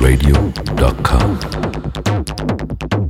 www.malawi-radio.com.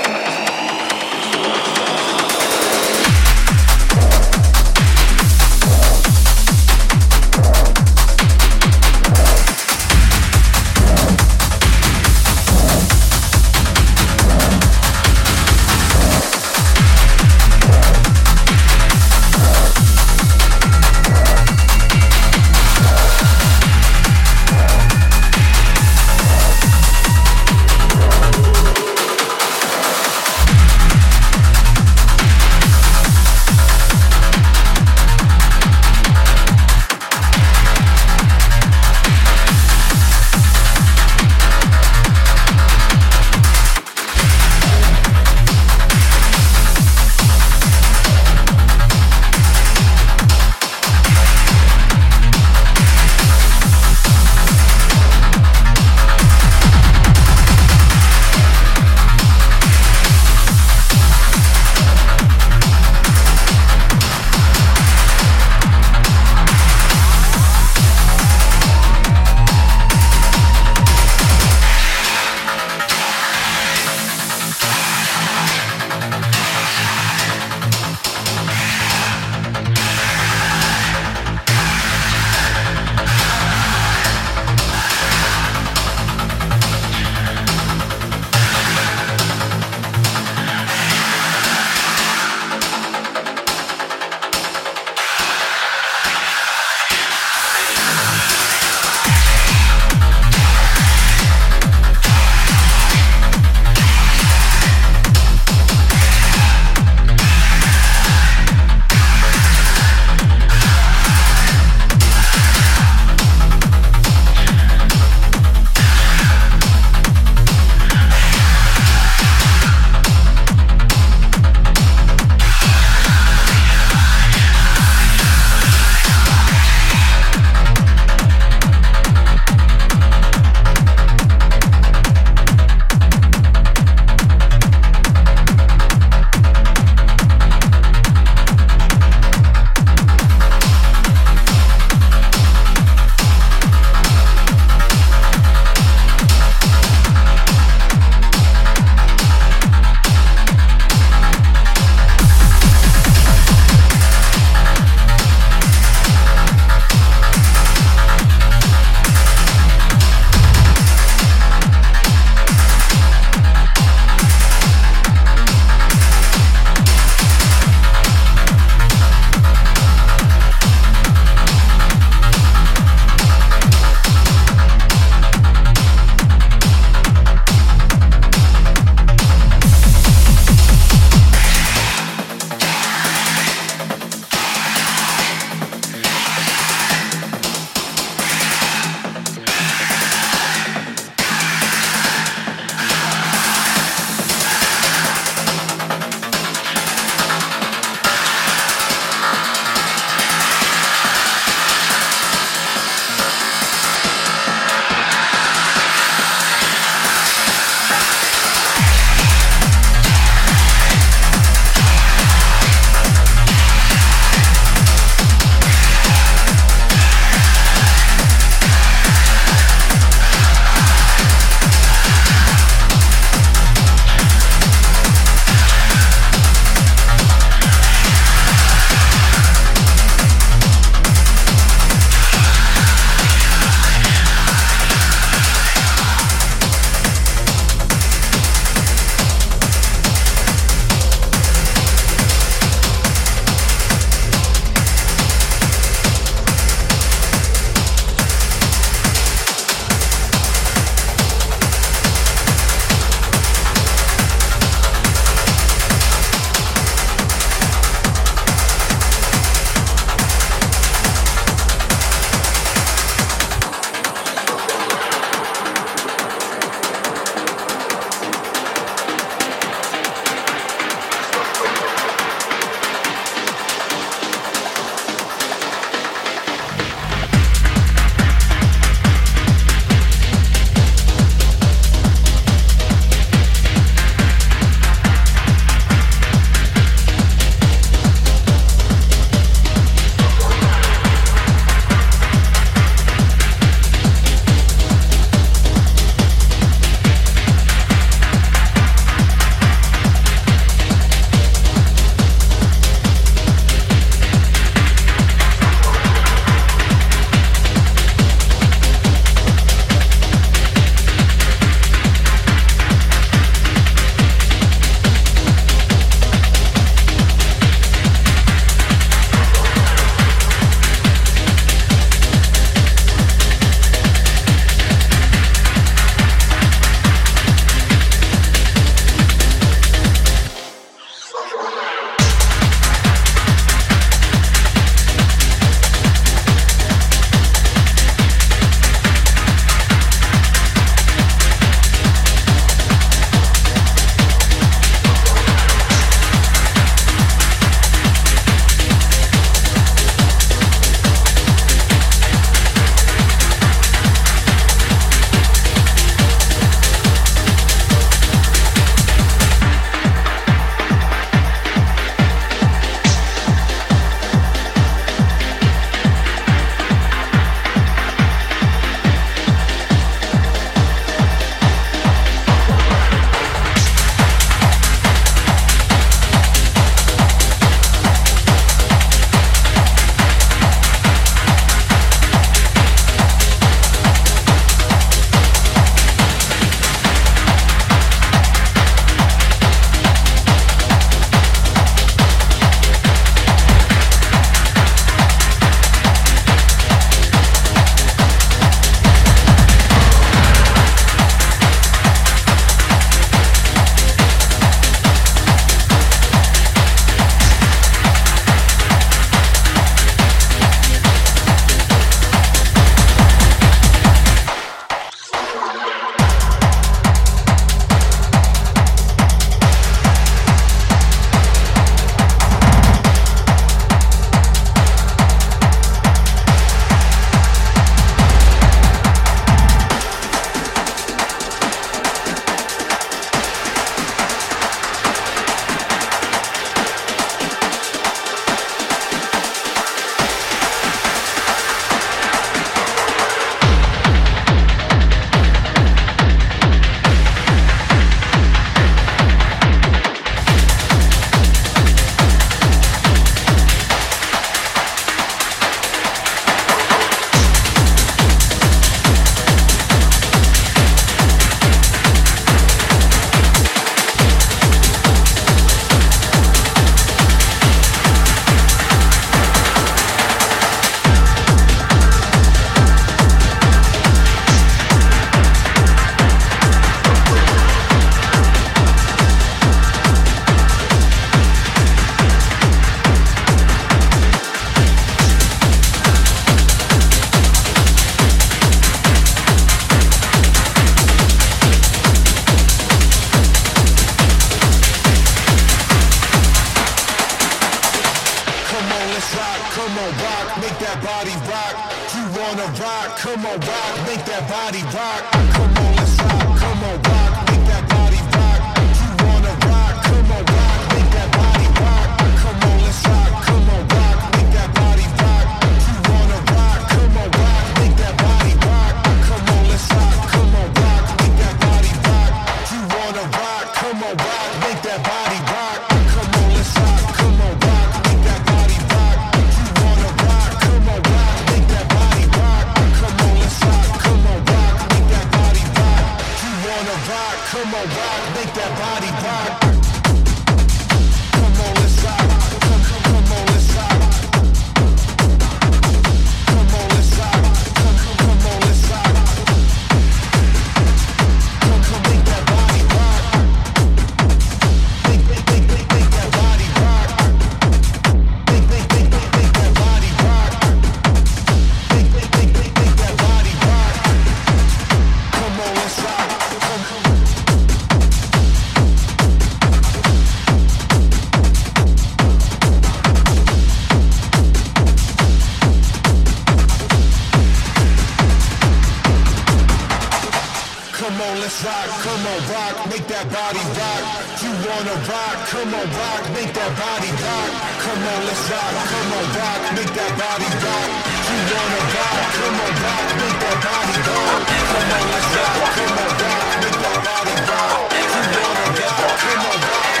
rock, make that body rock. You wanna rock, come on rock, make that body rock. Come on, let's rock, come on rock, make that body rock. You wanna rock, come on rock, make that body rock. Come on, let's rock, come on rock, make that body rock. You wanna rock, come on rock.